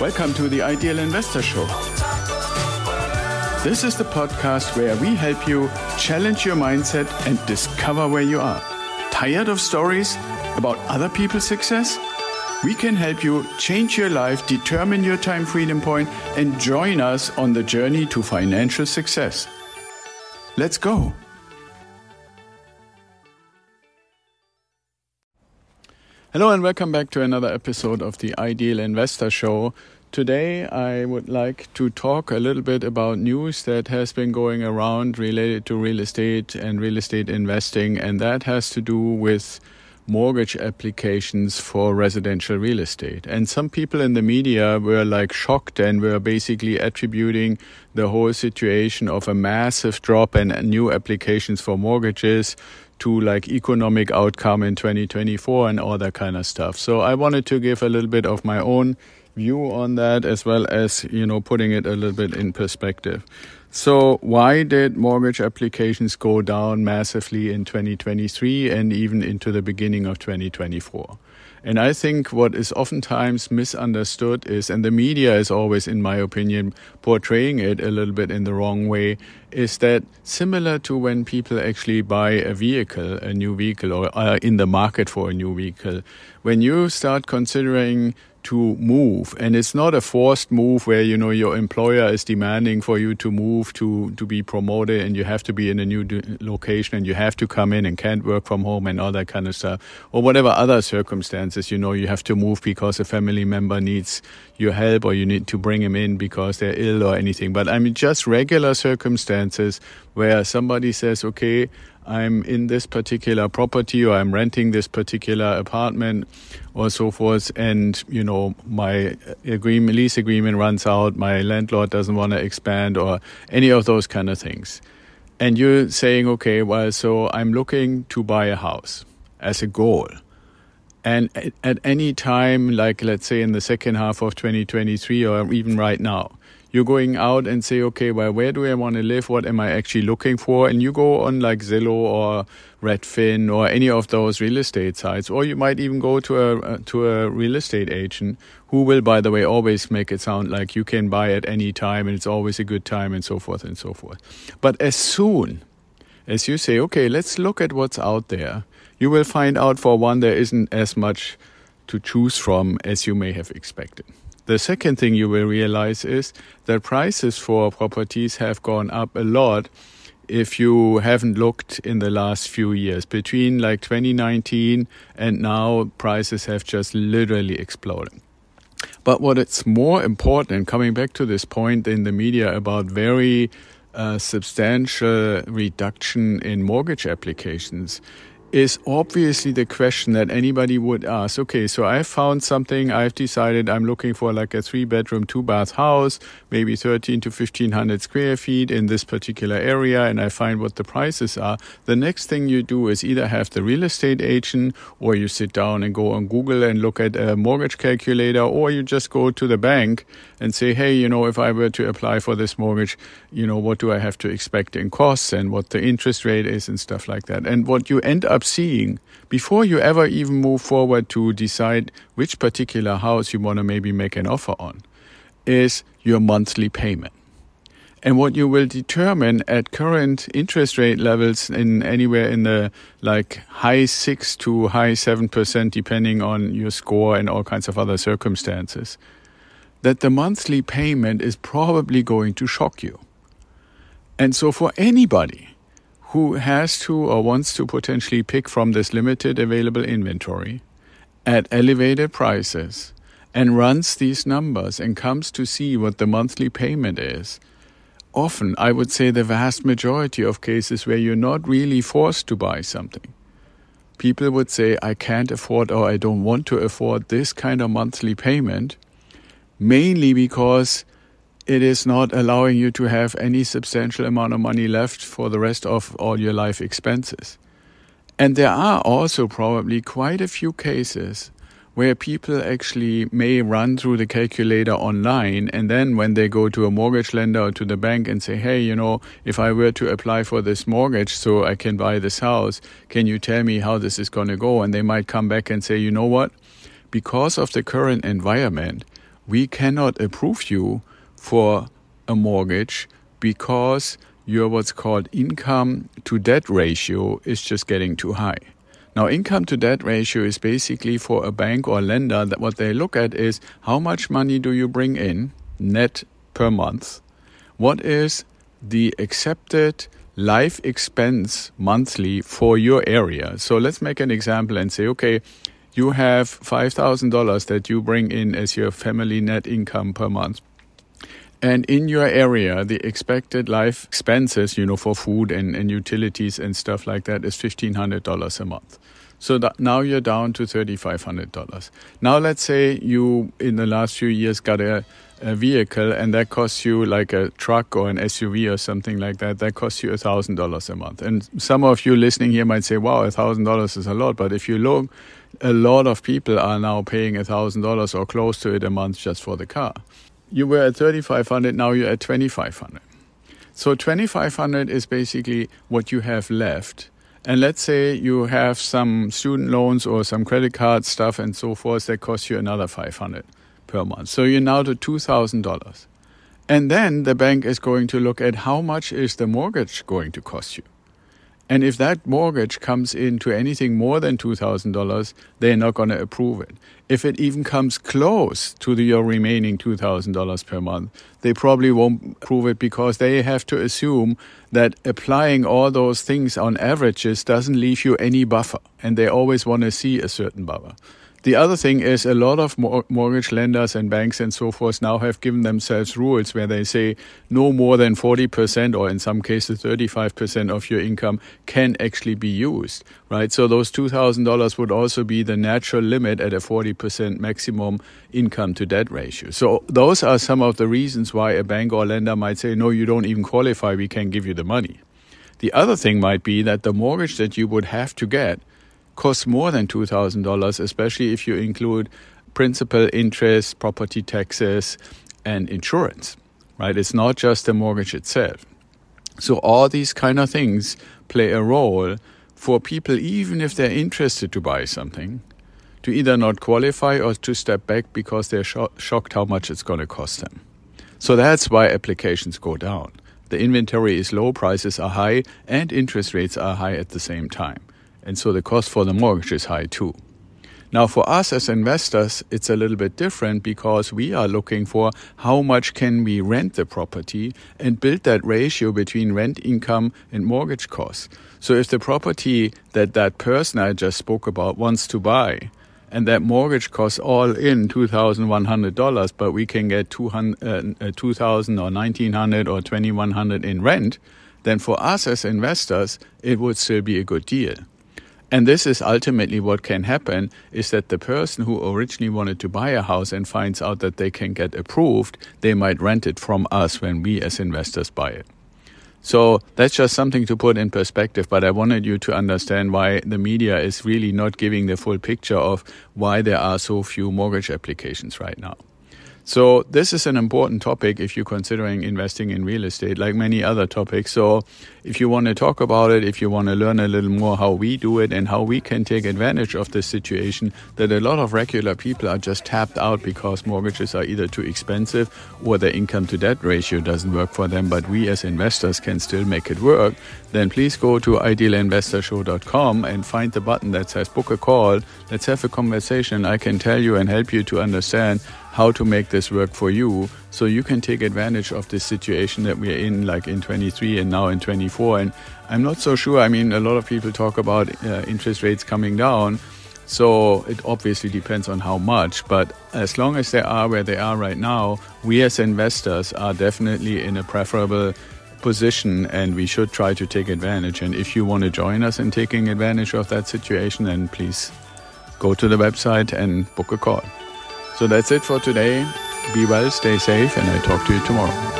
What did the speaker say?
Welcome to the Ideal Investor Show. This is the podcast where we help you challenge your mindset and discover where you are. Tired of stories about other people's success? We can help you change your life, determine your time freedom point, and join us on the journey to financial success. Let's go. Hello, and welcome back to another episode of the Ideal Investor Show. Today, I would like to talk a little bit about news that has been going around related to real estate and real estate investing, and that has to do with mortgage applications for residential real estate. And some people in the media were like shocked and were basically attributing the whole situation of a massive drop in new applications for mortgages to like economic outcome in 2024 and all that kind of stuff. So I wanted to give a little bit of my own view on that as well as you know putting it a little bit in perspective so why did mortgage applications go down massively in 2023 and even into the beginning of 2024 and I think what is oftentimes misunderstood is, and the media is always, in my opinion, portraying it a little bit in the wrong way, is that similar to when people actually buy a vehicle, a new vehicle, or are in the market for a new vehicle, when you start considering to move. And it's not a forced move where you know your employer is demanding for you to move to to be promoted and you have to be in a new location and you have to come in and can't work from home and all that kind of stuff. Or whatever other circumstances you know you have to move because a family member needs your help or you need to bring him in because they're ill or anything. But i mean just regular circumstances where somebody says okay I'm in this particular property or I'm renting this particular apartment or so forth. And you know my agreement lease agreement runs out. My landlord doesn't want to expand or any of those kind of things. And you're saying okay well so I'm looking to buy a house as a goal. And at, at any time like let's say in the second half of 2023 or even right now you're going out and say, okay, well, where do I want to live? What am I actually looking for? And you go on like Zillow or Redfin or any of those real estate sites, or you might even go to a uh, to a real estate agent who will, by the way, always make it sound like you can buy at any time and it's always a good time and so forth and so forth. But as soon as you say, okay, let's look at what's out there, you will find out for one there isn't as much to choose from as you may have expected. The second thing you will realize is that prices for properties have gone up a lot if you haven't looked in the last few years. Between like 2019 and now, prices have just literally exploded. But what it's more important, coming back to this point in the media about very uh, substantial reduction in mortgage applications, is obviously the question that anybody would ask. Okay, so I found something. I've decided I'm looking for like a three bedroom, two bath house, maybe 13 to 1500 square feet in this particular area, and I find what the prices are. The next thing you do is either have the real estate agent or you sit down and go on Google and look at a mortgage calculator, or you just go to the bank and say, hey, you know, if I were to apply for this mortgage, you know, what do I have to expect in costs and what the interest rate is and stuff like that. And what you end up seeing before you ever even move forward to decide which particular house you want to maybe make an offer on is your monthly payment. And what you will determine at current interest rate levels in anywhere in the like high six to high seven percent, depending on your score and all kinds of other circumstances, that the monthly payment is probably going to shock you. And so for anybody who has to or wants to potentially pick from this limited available inventory at elevated prices and runs these numbers and comes to see what the monthly payment is, often I would say the vast majority of cases where you're not really forced to buy something. People would say, I can't afford or I don't want to afford this kind of monthly payment, mainly because it is not allowing you to have any substantial amount of money left for the rest of all your life expenses. And there are also probably quite a few cases where people actually may run through the calculator online and then when they go to a mortgage lender or to the bank and say, hey, you know, if I were to apply for this mortgage so I can buy this house, can you tell me how this is going to go? And they might come back and say, you know what? Because of the current environment, we cannot approve you for a mortgage because your what's called income to debt ratio is just getting too high. Now, income to debt ratio is basically for a bank or lender that what they look at is how much money do you bring in net per month? What is the accepted life expense monthly for your area? So let's make an example and say, okay, you have $5,000 that you bring in as your family net income per month. And in your area, the expected life expenses, you know, for food and, and utilities and stuff like that is $1,500 a month. So now you're down to $3,500. Now let's say you, in the last few years, got a, a vehicle and that costs you like a truck or an SUV or something like that. That costs you $1,000 a month. And some of you listening here might say, wow, $1,000 is a lot. But if you look, a lot of people are now paying $1,000 or close to it a month just for the car you were at 3500 now you're at 2500 so 2500 is basically what you have left. And let's say you have some student loans or some credit card stuff and so forth that cost you another 500 per month. So you're now to $2000 and then the bank is going to look at how much is the mortgage going to cost you and if that mortgage comes into anything more than $2,000, they're not going to approve it. If it even comes close to the, your remaining $2,000 per month, they probably won't approve it because they have to assume that applying all those things on averages doesn't leave you any buffer. And they always want to see a certain buffer. The other thing is a lot of mortgage lenders and banks and so forth now have given themselves rules where they say no more than 40% or in some cases 35% of your income can actually be used, right? So those $2,000 would also be the natural limit at a 40% maximum income to debt ratio. So those are some of the reasons why a bank or lender might say, no, you don't even qualify, we can't give you the money. The other thing might be that the mortgage that you would have to get costs more than $2,000, especially if you include principal, interest, property taxes, and insurance, right? It's not just the mortgage itself. So all these kind of things play a role for people, even if they're interested to buy something, to either not qualify or to step back because they're sho- shocked how much it's going to cost them. So that's why applications go down. The inventory is low, prices are high, and interest rates are high at the same time. And so the cost for the mortgage is high too. Now, for us as investors, it's a little bit different because we are looking for how much can we rent the property and build that ratio between rent income and mortgage costs. So if the property that that person I just spoke about wants to buy and that mortgage costs all in $2,100, but we can get 2000 uh, uh, 2000 or 1900 or 2100 in rent, then for us as investors, it would still be a good deal. And this is ultimately what can happen is that the person who originally wanted to buy a house and finds out that they can get approved, they might rent it from us when we as investors buy it. So that's just something to put in perspective, but I wanted you to understand why the media is really not giving the full picture of why there are so few mortgage applications right now. So this is an important topic if you're considering investing in real estate, like many other topics. So if you want to talk about it, if you want to learn a little more how we do it and how we can take advantage of this situation that a lot of regular people are just tapped out because mortgages are either too expensive or their income to debt ratio doesn't work for them, but we as investors can still make it work, then please go to idealinvestorshow.com and find the button that says book a call. Let's have a conversation. I can tell you and help you to understand how to make this work for you so you can take advantage of this situation that we're in like in 23 and now in 24 and i'm not so sure i mean a lot of people talk about uh, interest rates coming down so it obviously depends on how much. But as long as they are where they are right now we as investors are definitely in a preferable position and we should try to take advantage. And if you want to join us in taking advantage of that situation then please go to the website and book a call so that's it for today. Be well, stay safe, and I talk to you tomorrow.